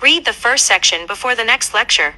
Read the first section before the next lecture.